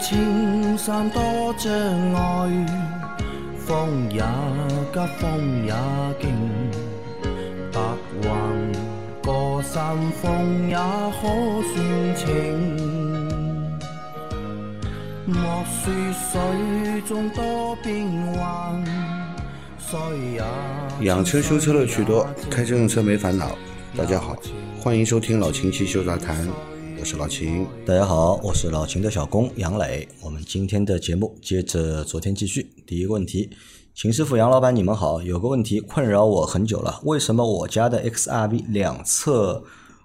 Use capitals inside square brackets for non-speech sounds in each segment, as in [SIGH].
青山多障碍，风也急，风也劲，白云过山峰也可算情。莫说水中多变幻，水也养车修车乐趣多，开车用车没烦恼。大家好，欢迎收听老秦汽修杂谈，我是老秦。大家好，我是老秦的小工杨磊。我们今天的节目接着昨天继续。第一个问题，秦师傅、杨老板，你们好。有个问题困扰我很久了，为什么我家的 XRV 两侧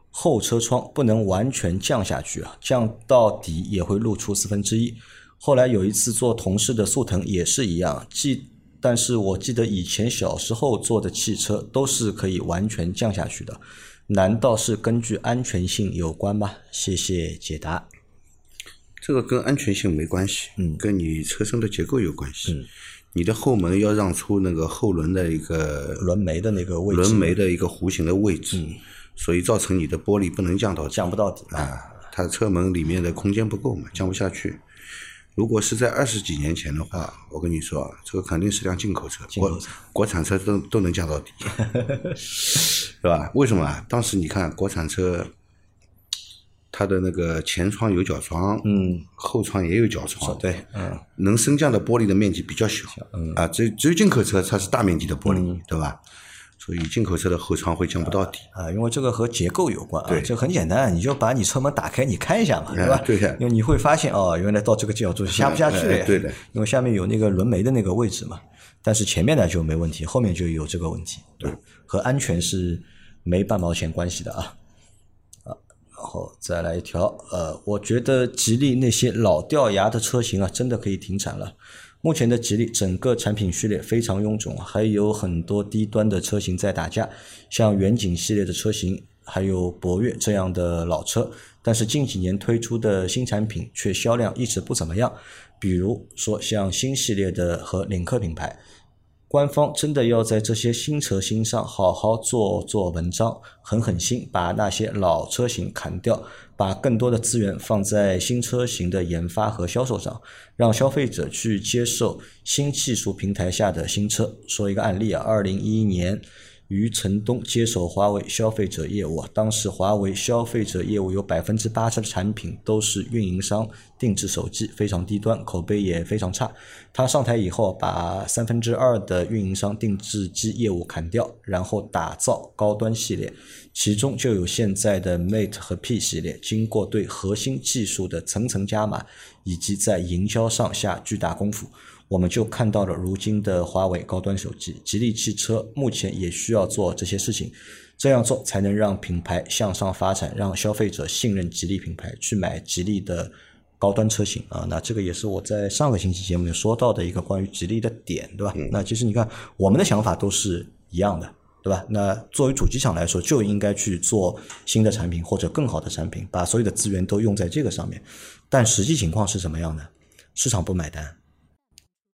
后车窗不能完全降下去啊？降到底也会露出四分之一。后来有一次坐同事的速腾也是一样，记，但是我记得以前小时候坐的汽车都是可以完全降下去的。难道是根据安全性有关吗？谢谢解答。这个跟安全性没关系，嗯跟你车身的结构有关系。嗯你的后门要让出那个后轮的一个轮眉的那个位置，轮眉的一个弧形的位置，嗯所以造成你的玻璃不能降到降不到底啊，它车门里面的空间不够嘛，降不下去。如果是在二十几年前的话，我跟你说啊，这个肯定是辆进口车，国国产车都都能降到底，[LAUGHS] 是吧？为什么啊？当时你看国产车，它的那个前窗有角窗，嗯，后窗也有角窗，对，嗯，能升降的玻璃的面积比较小，嗯啊，只只有进口车它是大面积的玻璃，嗯对吧？所以进口车的后窗会降不到底。啊，因为这个和结构有关啊，对这很简单，你就把你车门打开，你看一下嘛，对吧？哎对的因为你会发现哦，原来到这个角度下不下去对的，因为下面有那个轮眉的那个位置嘛，但是前面呢就没问题，后面就有这个问题，对，和安全是没半毛钱关系的啊。啊，然后再来一条，呃，我觉得吉利那些老掉牙的车型啊，真的可以停产了。目前的吉利整个产品序列非常臃肿，还有很多低端的车型在打架，像远景系列的车型，还有博越这样的老车。但是近几年推出的新产品却销量一直不怎么样，比如说像新系列的和领克品牌，官方真的要在这些新车型上好好做做文章，狠狠心把那些老车型砍掉，把更多的资源放在新车型的研发和销售上，让消费者去接受新技术平台下的新车。说一个案例啊，二零一一年。余承东接手华为消费者业务，当时华为消费者业务有百分之八十的产品都是运营商定制手机，非常低端，口碑也非常差。他上台以后，把三分之二的运营商定制机业务砍掉，然后打造高端系列，其中就有现在的 Mate 和 P 系列。经过对核心技术的层层加码，以及在营销上下巨大功夫。我们就看到了如今的华为高端手机，吉利汽车目前也需要做这些事情，这样做才能让品牌向上发展，让消费者信任吉利品牌，去买吉利的高端车型啊。那这个也是我在上个星期节目里说到的一个关于吉利的点，对吧？那其实你看，我们的想法都是一样的。对吧？那作为主机厂来说，就应该去做新的产品或者更好的产品，把所有的资源都用在这个上面。但实际情况是什么样的？市场不买单。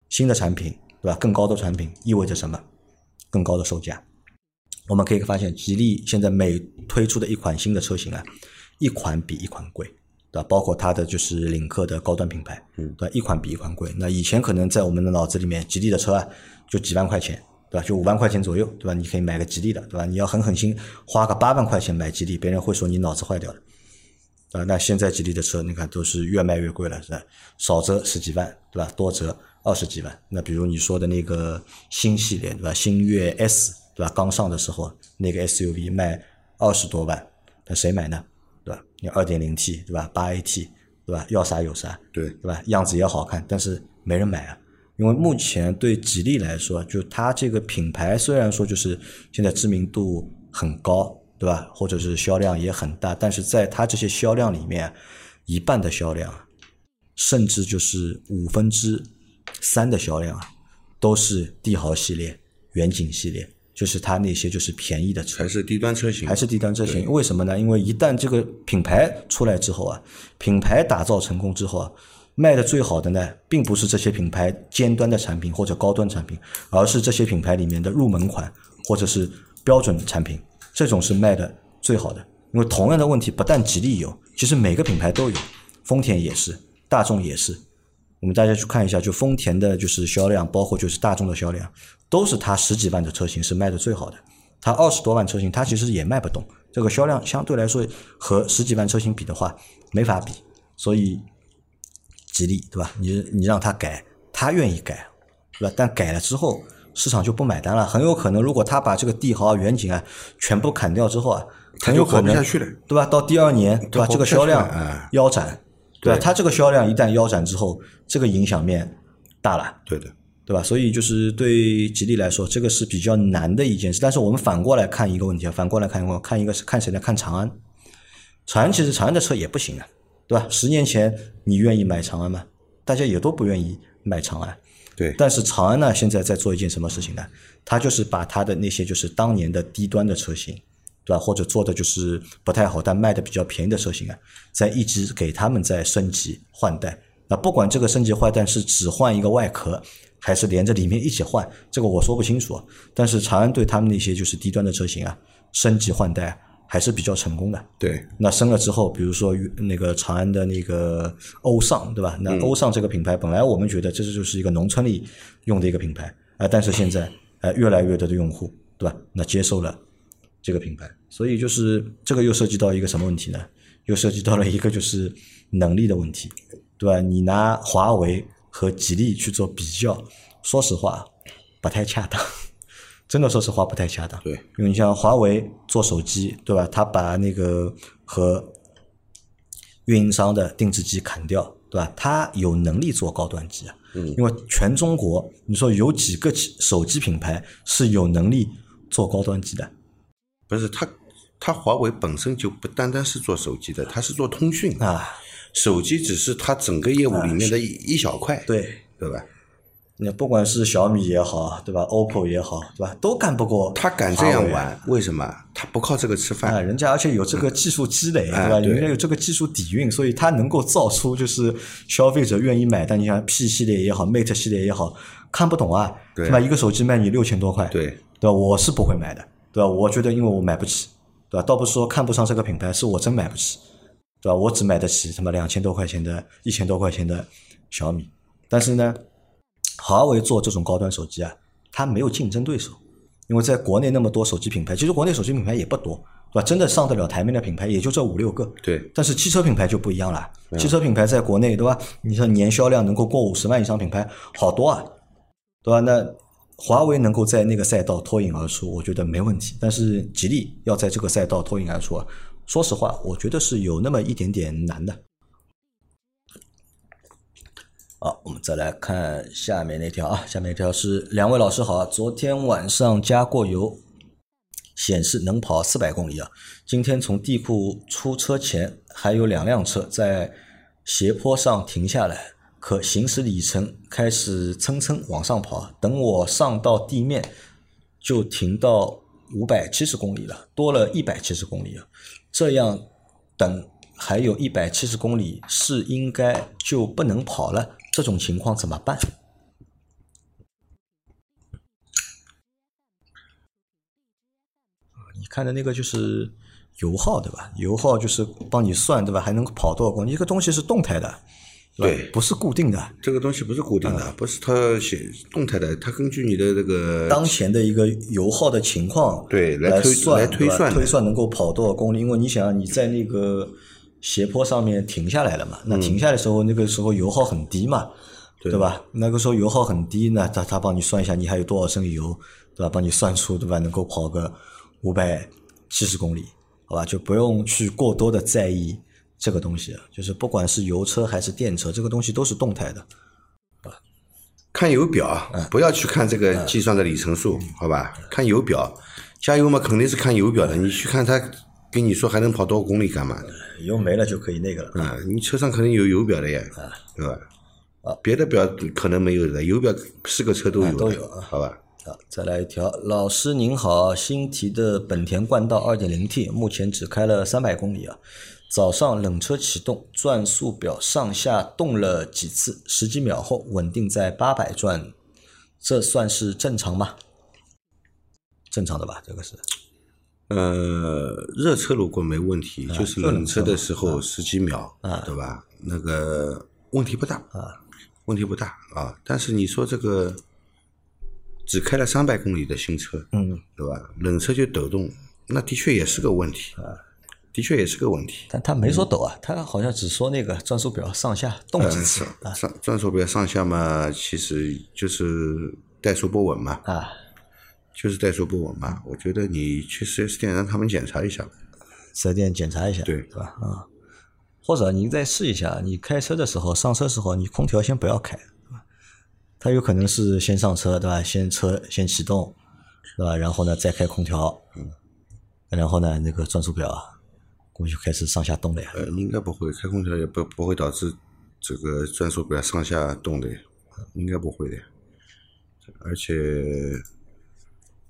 新的产品，对吧？更高的产品意味着什么？更高的售价。我们可以发现，吉利现在每推出的一款新的车型啊，一款比一款贵，对吧？包括它的就是领克的高端品牌，嗯，对吧？一款比一款贵。那以前可能在我们的脑子里面，吉利的车啊，就几万块钱，对吧？就五万块钱左右，对吧？你可以买个吉利的，对吧？你要狠狠心花个八万块钱买吉利，别人会说你脑子坏掉了。啊，那现在吉利的车，你看都是越卖越贵了，是吧？少则十几万，对吧？多则二十几万。那比如你说的那个新系列，对吧？星越 S，对吧？刚上的时候那个 SUV 卖二十多万，那谁买呢？对吧？你二点零 T，对吧？八 AT，对吧？要啥有啥，对对吧？样子也好看，但是没人买啊。因为目前对吉利来说，就它这个品牌虽然说就是现在知名度很高，对吧？或者是销量也很大，但是在它这些销量里面，一半的销量，甚至就是五分之三的销量啊，都是帝豪系列、远景系列，就是它那些就是便宜的车还，是低端车型，还是低端车型。为什么呢？因为一旦这个品牌出来之后啊，品牌打造成功之后啊，卖的最好的呢，并不是这些品牌尖端的产品或者高端产品，而是这些品牌里面的入门款或者是标准产品，这种是卖的最好的。因为同样的问题不但吉利有，其实每个品牌都有，丰田也是，大众也是。我们大家去看一下，就丰田的就是销量，包括就是大众的销量，都是它十几万的车型是卖的最好的。它二十多万车型，它其实也卖不动。这个销量相对来说和十几万车型比的话，没法比。所以，吉利对吧？你你让他改，他愿意改，对吧？但改了之后，市场就不买单了。很有可能，如果他把这个帝豪啊、远景啊全部砍掉之后啊，很有可能活不下去了对吧？到第二年，对吧？这个销量腰斩，对吧？对它这个销量一旦腰斩之后，这个影响面大了。对的，对吧？所以就是对吉利来说，这个是比较难的一件事。但是我们反过来看一个问题啊，反过来看一个，看一个是看谁呢？看长安。长安其实长安的车也不行啊，对吧？十年前你愿意买长安吗？大家也都不愿意买长安。对，但是长安呢，现在在做一件什么事情呢？它就是把它的那些就是当年的低端的车型，对吧？或者做的就是不太好但卖的比较便宜的车型啊，在一直给他们在升级换代。那不管这个升级换代是只换一个外壳，还是连着里面一起换，这个我说不清楚。但是长安对他们那些就是低端的车型啊，升级换代还是比较成功的。对，那升了之后，比如说那个长安的那个欧尚，对吧？那欧尚这个品牌，本来我们觉得这就是一个农村里用的一个品牌啊、但是现在呃越来越多的用户，对吧？那接受了这个品牌，所以就是这个又涉及到一个什么问题呢？又涉及到了一个就是能力的问题，对吧？你拿华为和吉利去做比较，说实话不太恰当。真的说实话不太恰当。对，因为你像华为做手机，对吧？他把那个和运营商的定制机砍掉，对吧？他有能力做高端机啊。嗯。因为全中国，你说有几个手机品牌是有能力做高端机的？不是他，他华为本身就不单单是做手机的，它是做通讯啊。手机只是它整个业务里面的一一小块，对，对吧？那不管是小米也好，对吧？OPPO 也好，对吧？都干不过他敢这样玩，为什么？他不靠这个吃啊，饭。人家而且有这个技术积累，对吧？人家有这个技术底蕴，所以他能够造出就是消费者愿意买单。你像 P 系列也好，Mate 系列也好，看不懂啊，对是吧？一个手机卖你六千多块，对对吧？我是不会买的，对吧？我觉得因为我买不起，对吧？倒不是说看不上这个品牌，是我真买不起，对吧？我只买得起他妈两千多块钱的、一千多块钱的小米，但是呢，华为做这种高端手机啊，它没有竞争对手，因为在国内那么多手机品牌，其实国内手机品牌也不多，对吧？真的上得了台面的品牌也就这五六个，对但是汽车品牌就不一样了，汽车品牌在国内，对吧？你说年销量能够过五十万以上品牌好多啊，对吧？那华为能够在那个赛道脱颖而出，我觉得没问题。但是吉利要在这个赛道脱颖而出啊，说实话，我觉得是有那么一点点难的。好，我们再来看下面那条啊，下面一条是两位老师好啊，昨天晚上加过油，显示能跑四百公里啊。今天从地库出车前，还有两辆车在斜坡上停下来，可行驶里程开始蹭蹭往上跑。等我上到地面，就停到五百七十公里了，多了一百七十公里啊。这样等还有一百七十公里，是应该就不能跑了？这种情况怎么办？你看的那个就是油耗对吧？油耗就是帮你算对吧？还能跑多少公里？一个东西是动态的，对不是固定的。这个东西不是固定的，不是它写动态的，它根据你的这个当前的一个油耗的情况，对来推来算来推算推算能够跑多少公里。因为你想，你在那个斜坡上面停下来了嘛，那停下来的时候，那个时候油耗很低嘛，嗯对对吧？那个时候油耗很低，那他他帮你算一下，你还有多少升油，对吧？帮你算出对吧？能够跑个五百七十公里，好吧？就不用去过多的在意这个东西。就是不管是油车还是电车，这个东西都是动态的。看油表，嗯不要去看这个计算的里程数，好吧？看油表，加油嘛肯定是看油表的，你去看它跟你说还能跑多少公里干嘛的？油没了就可以那个了。啊，你车上肯定有油表的呀，啊对吧？啊别的表可能没有的，油表是个车都有，啊都有啊好吧？好，再来一条，老师您好，新提的本田冠道 2.0T 目前只开了三百公里啊。早上冷车启动，转速表上下动了几次，十几秒后稳定在八百转，这算是正常吗？正常的吧，这个是。呃，热车如果没问题，就是冷车的时候十几秒，啊对吧？那个问题不大啊，问题不大啊。但是你说这个只开了三百公里的新车，嗯，对吧？冷车就抖动，那的确也是个问题啊，的确也是个问题。但他没说抖啊，他好像只说那个转速表上下动几次啊上转速表上下嘛，其实就是怠速不稳嘛，啊，就是怠速不稳嘛。我觉得你去四 S 店让他们检查一下吧。四 S 店检查一下，对对吧？啊，或者你再试一下，你开车的时候上车时候，你空调先不要开，对吧？它有可能是先上车，对吧？先车先启动，对吧？然后呢再开空调，嗯，然后呢那个转速表啊，估计就开始上下动了呀。呃，应该不会，开空调也不不会导致这个转速表上下动的，应该不会的。而且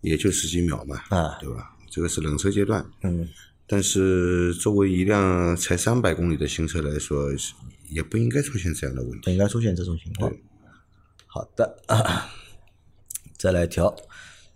也就十几秒嘛，啊对吧？这个是冷车阶段，嗯，但是作为一辆才三百公里的新车来说，也不应该出现这样的问题。不应该出现这种情况。好的，再来一条。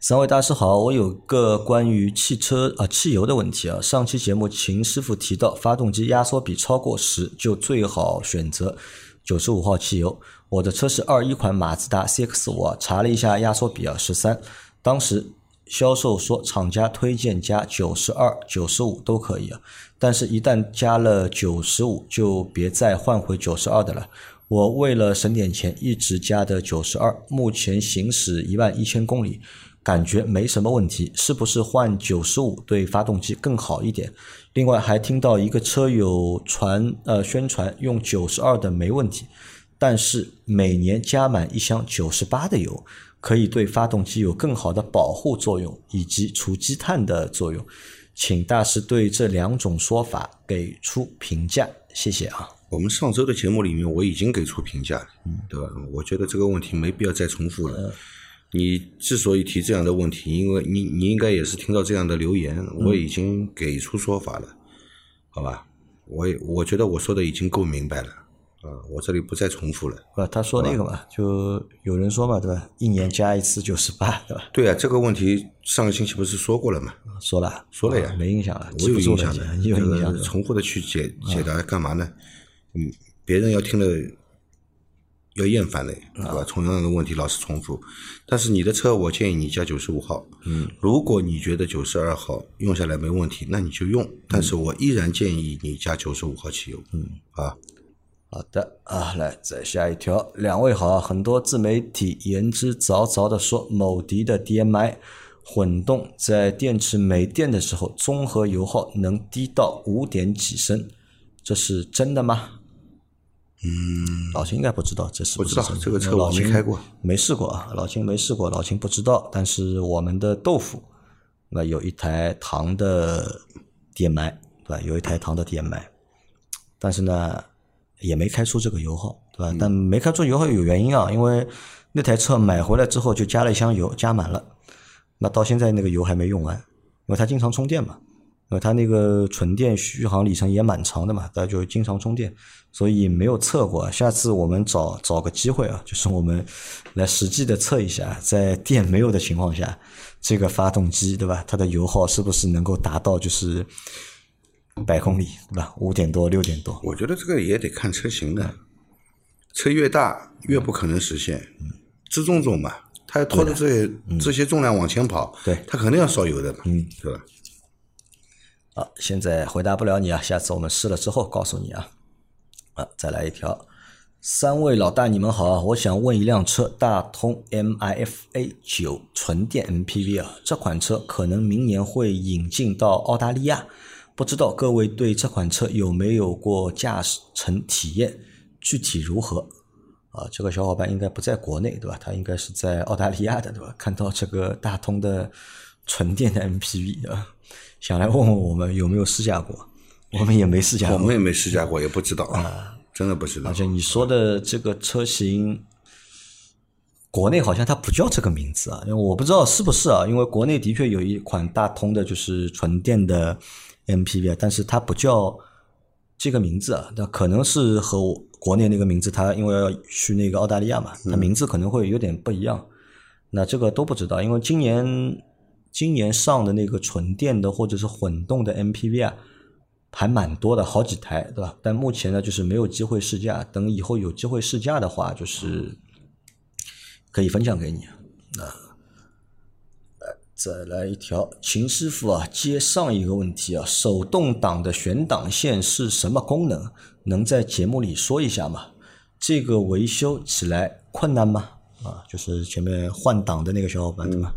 三位大师好，我有个关于汽车啊汽油的问题啊。上期节目秦师傅提到，发动机压缩比超过十就最好选择九十五号汽油。我的车是二一款马自达 CX 五啊，查了一下压缩比啊十三，当时销售说厂家推荐加九十二、九十五都可以啊，但是一旦加了九十五，就别再换回九十二的了。我为了省点钱，一直加的九十二，目前行驶一万一千公里，感觉没什么问题。是不是换九十五对发动机更好一点？另外还听到一个车友传呃宣传用九十二的没问题，但是每年加满一箱九十八的油，可以对发动机有更好的保护作用以及除积碳的作用。请大师对这两种说法给出评价，谢谢啊。我们上周的节目里面我已经给出评价了，对吧？我觉得这个问题没必要再重复了。你之所以提这样的问题，因为你你应该也是听到这样的留言，我已经给出说法了，好吧？我也我觉得我说的已经够明白了，啊，我这里不再重复了。不，他说那个嘛，就有人说嘛，对吧？一年加一次九十八，对吧？对啊，这个问题上个星期不是说过了吗？说了，说了呀啊没印象了，我有印象的，你有这印象的。个重复的去解解答干嘛呢？嗯，别人要听了要厌烦嘞，对吧？同样的问题老是重复，但是你的车我建议你加九十五号，嗯，如果你觉得九十二号用下来没问题，那你就用，但是我依然建议你加九十五号汽油，嗯，啊，好的啊，来再下一条。两位好，很多自媒体言之凿凿的说某迪的 DMI 混动在电池没电的时候，综合油耗能低到五点几升，这是真的吗？嗯，老秦应该不知道这是不知道这个车我没老秦开过，没试过啊。老秦没试过，老秦不知道。但是我们的豆腐，那有一台唐的 DMI，对吧？有一台唐的 DMI，但是呢，也没开出这个油耗，对吧？但没开出油耗有原因啊，因为那台车买回来之后就加了一箱油，加满了，那到现在那个油还没用完，因为它经常充电嘛，因为它那个纯电续航里程也蛮长的嘛，它就经常充电，所以没有测过。下次我们找找个机会啊，就是我们来实际的测一下，在电没有的情况下，这个发动机对吧？它的油耗是不是能够达到就是百公里对吧？五点多六点多，我觉得这个也得看车型的，车越大越不可能实现，嗯自重重嘛，它要拖着这些这些重量往前跑，对。它肯定要烧油的嘛，嗯，对吧？好，现在回答不了你啊，下次我们试了之后告诉你啊。啊，再来一条，三位老大你们好啊，我想问一辆车，大通 MIFA 九纯电 MPV 啊，这款车可能明年会引进到澳大利亚，不知道各位对这款车有没有过驾驶乘体验，具体如何？啊，这个小伙伴应该不在国内对吧？他应该是在澳大利亚的对吧？[LAUGHS] 看到这个大通的纯电的 MPV 啊，想来问问我们有没有试驾过，我们也没试驾过。我们也没试驾过，也不知道啊，真的不知道而。且你说的这个车型，国内好像它不叫这个名字啊，因为我不知道是不是啊，因为国内的确有一款大通的，就是纯电的 MPV，啊但是它不叫这个名字啊，那可能是和我国内那个名字，它因为要去那个澳大利亚嘛，它名字可能会有点不一样。那这个都不知道，因为今年今年上的那个纯电的或者是混动的 MPV 啊，还蛮多的，好几台，对吧？但目前呢，就是没有机会试驾。等以后有机会试驾的话，就是可以分享给你。再来一条，秦师傅啊，接上一个问题啊，手动挡的悬挡线是什么功能？能在节目里说一下吗？这个维修起来困难吗？啊，就是前面换挡的那个小伙伴对吧？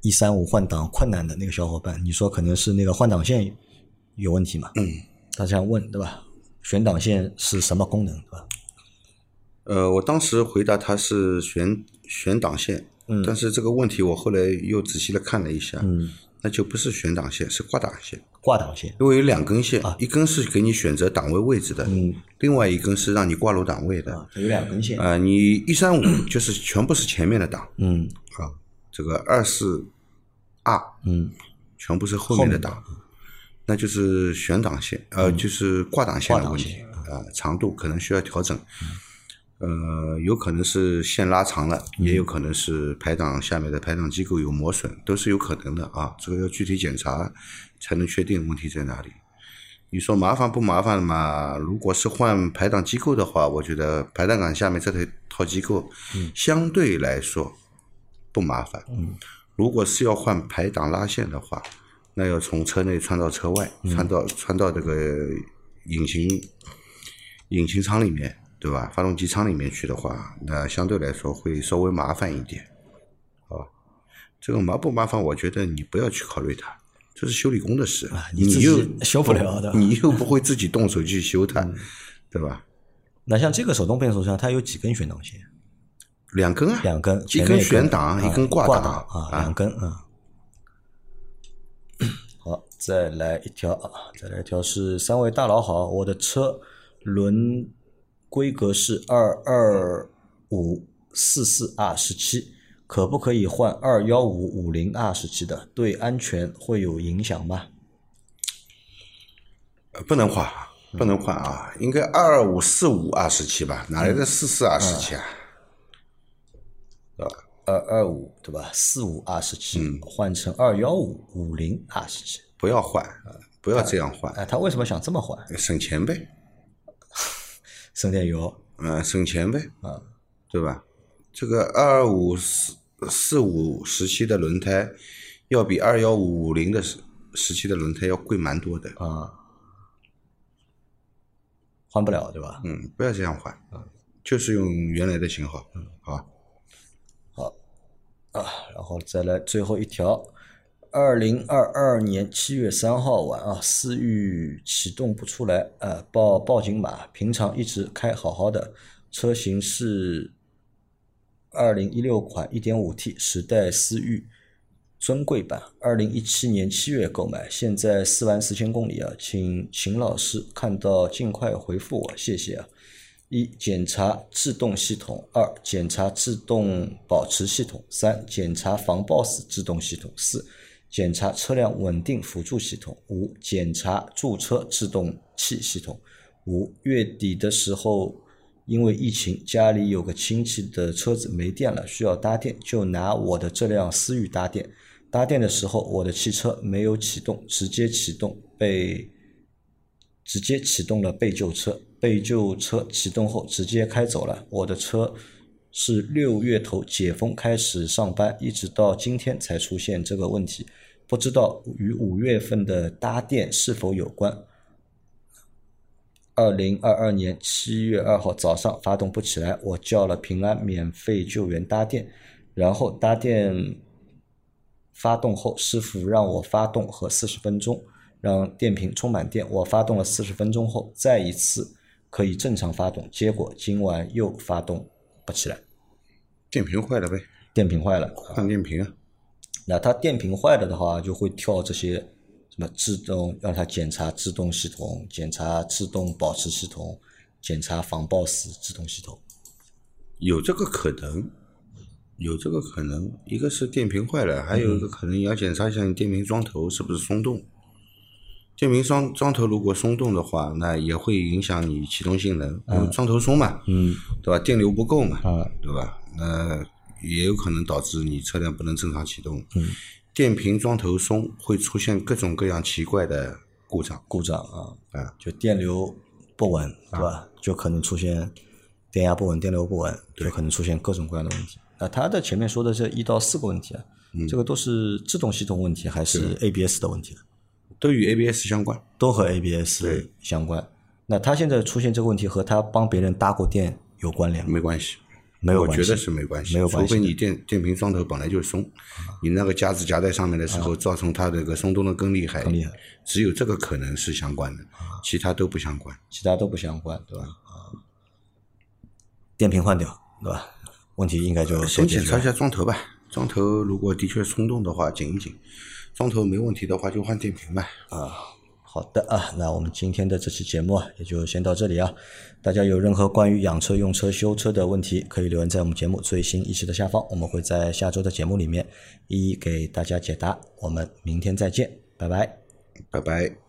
一三五换挡困难的那个小伙伴，你说可能是那个换挡线有问题嘛？嗯，他这样问对吧？悬挡线是什么功能对吧？呃，我当时回答他是悬悬挡线，嗯，但是这个问题我后来又仔细的看了一下，嗯，那就不是悬档线，是挂档线。挂档线，因为有两根线，啊一根是给你选择档位位置的，嗯，另外一根是让你挂入档位的，有两根线。啊，你一三五 [COUGHS] 就是全部是前面的档，嗯，啊，这个二四二嗯，全部是后面的档，那就是悬档线，呃，就是挂档线的问题，啊，长度可能需要调整。呃，有可能是线拉长了，也有可能是排档下面的排档机构有磨损，都是有可能的啊。这个要具体检查才能确定问题在哪里。你说麻烦不麻烦嘛？如果是换排档机构的话，我觉得排档杆下面这套机构相对来说不麻烦。嗯如果是要换排档拉线的话，那要从车内穿到车外，穿到穿到这个引擎引擎舱里面。对吧？发动机舱里面去的话，那相对来说会稍微麻烦一点，啊，这个麻不麻烦？我觉得你不要去考虑它，这是修理工的事，你又修不了的，你又不会自己动手去修它，对吧？那像这个手动变速箱，它有几根悬档线？两根啊，两根，一根悬档，一根挂档啊，两根啊。[COUGHS] 好，再来一条啊，再来一条是三位大佬好，我的车轮。规格是二二五四四 R 十七，可不可以换二幺五五零 R 十七的？对安全会有影响吗？不能换，不能换啊！应该二二五四五 R 十七吧？哪来的四四 R 十七啊？对吧？二二五对吧？四五 R 十七换成二幺五五零 R 十七，不要换，不要这样换。哎，他为什么想这么换？省钱呗。省点油，嗯，省钱呗，啊，对吧？这个二二五四四五时期的轮胎，要比二幺五五零的时时期的轮胎要贵蛮多的啊，换不了对吧？嗯，不要这样换，啊，就是用原来的型号，嗯，好，好，啊，然后再来最后一条。二零二二年七月三号晚啊，思域启动不出来，呃，报报警码。平常一直开好好的，车型是二零一六款一点五 T 时代思域尊贵版，二零一七年七月购买，现在四万四千公里啊，请秦老师看到尽快回复我，谢谢啊。一检查制动系统，二检查制动保持系统，三检查防抱死制动系统，四。检查车辆稳定辅助系统，五检查驻车制动器系统。五月底的时候，因为疫情，家里有个亲戚的车子没电了，需要搭电，就拿我的这辆思域搭电。搭电的时候，我的汽车没有启动，直接启动被直接启动了被救车，被救车启动后直接开走了。我的车是六月头解封开始上班，一直到今天才出现这个问题。不知道与五月份的搭电是否有关？二零二二年七月二号早上发动不起来，我叫了平安免费救援搭电，然后搭电发动后，师傅让我发动和四十分钟，让电瓶充满电。我发动了四十分钟后，再一次可以正常发动，结果今晚又发动不起来。电瓶坏了呗？电瓶坏了，换电瓶啊。那它电瓶坏了的话，就会跳这些什么自动让它检查自动系统、检查自动保持系统、检查防抱死自动系统。有这个可能，有这个可能。一个是电瓶坏了，还有一个可能你要检查一下你电瓶桩头是不是松动。电瓶桩桩头如果松动的话，那也会影响你启动性能。嗯。桩头松嘛，嗯，对吧？电流不够嘛，啊，对吧？那。也有可能导致你车辆不能正常启动。嗯，电瓶桩头松会出现各种各样奇怪的故障。故障啊，啊，就电流不稳，对吧？就可能出现电压不稳、电流不稳，就可能出现各种各样的问题。那它的前面说的这一到四个问题啊，这个都是制动系统问题还是 ABS 的问题？都与 ABS 相关。都和 ABS 相关。那他现在出现这个问题和他帮别人搭过电有关联吗？没关系，没有关系我觉得是没关系，没有关系除非你电电瓶双头本来就松，你那个夹子夹在上面的时候，造成它这个松动的更厉害，更厉害，只有这个可能是相关的，其他都不相关。其他都不相关，对吧？啊，电瓶换掉，对吧？问题应该就先检查一。下桩头吧，桩头如果的确松动的话，紧一紧；桩头没问题的话，就换电瓶吧。好的啊，那我们今天的这期节目啊，也就先到这里啊。大家有任何关于养车、用车、修车的问题，可以留言在我们节目最新一期的下方，我们会在下周的节目里面一一给大家解答。我们明天再见，拜拜。拜拜。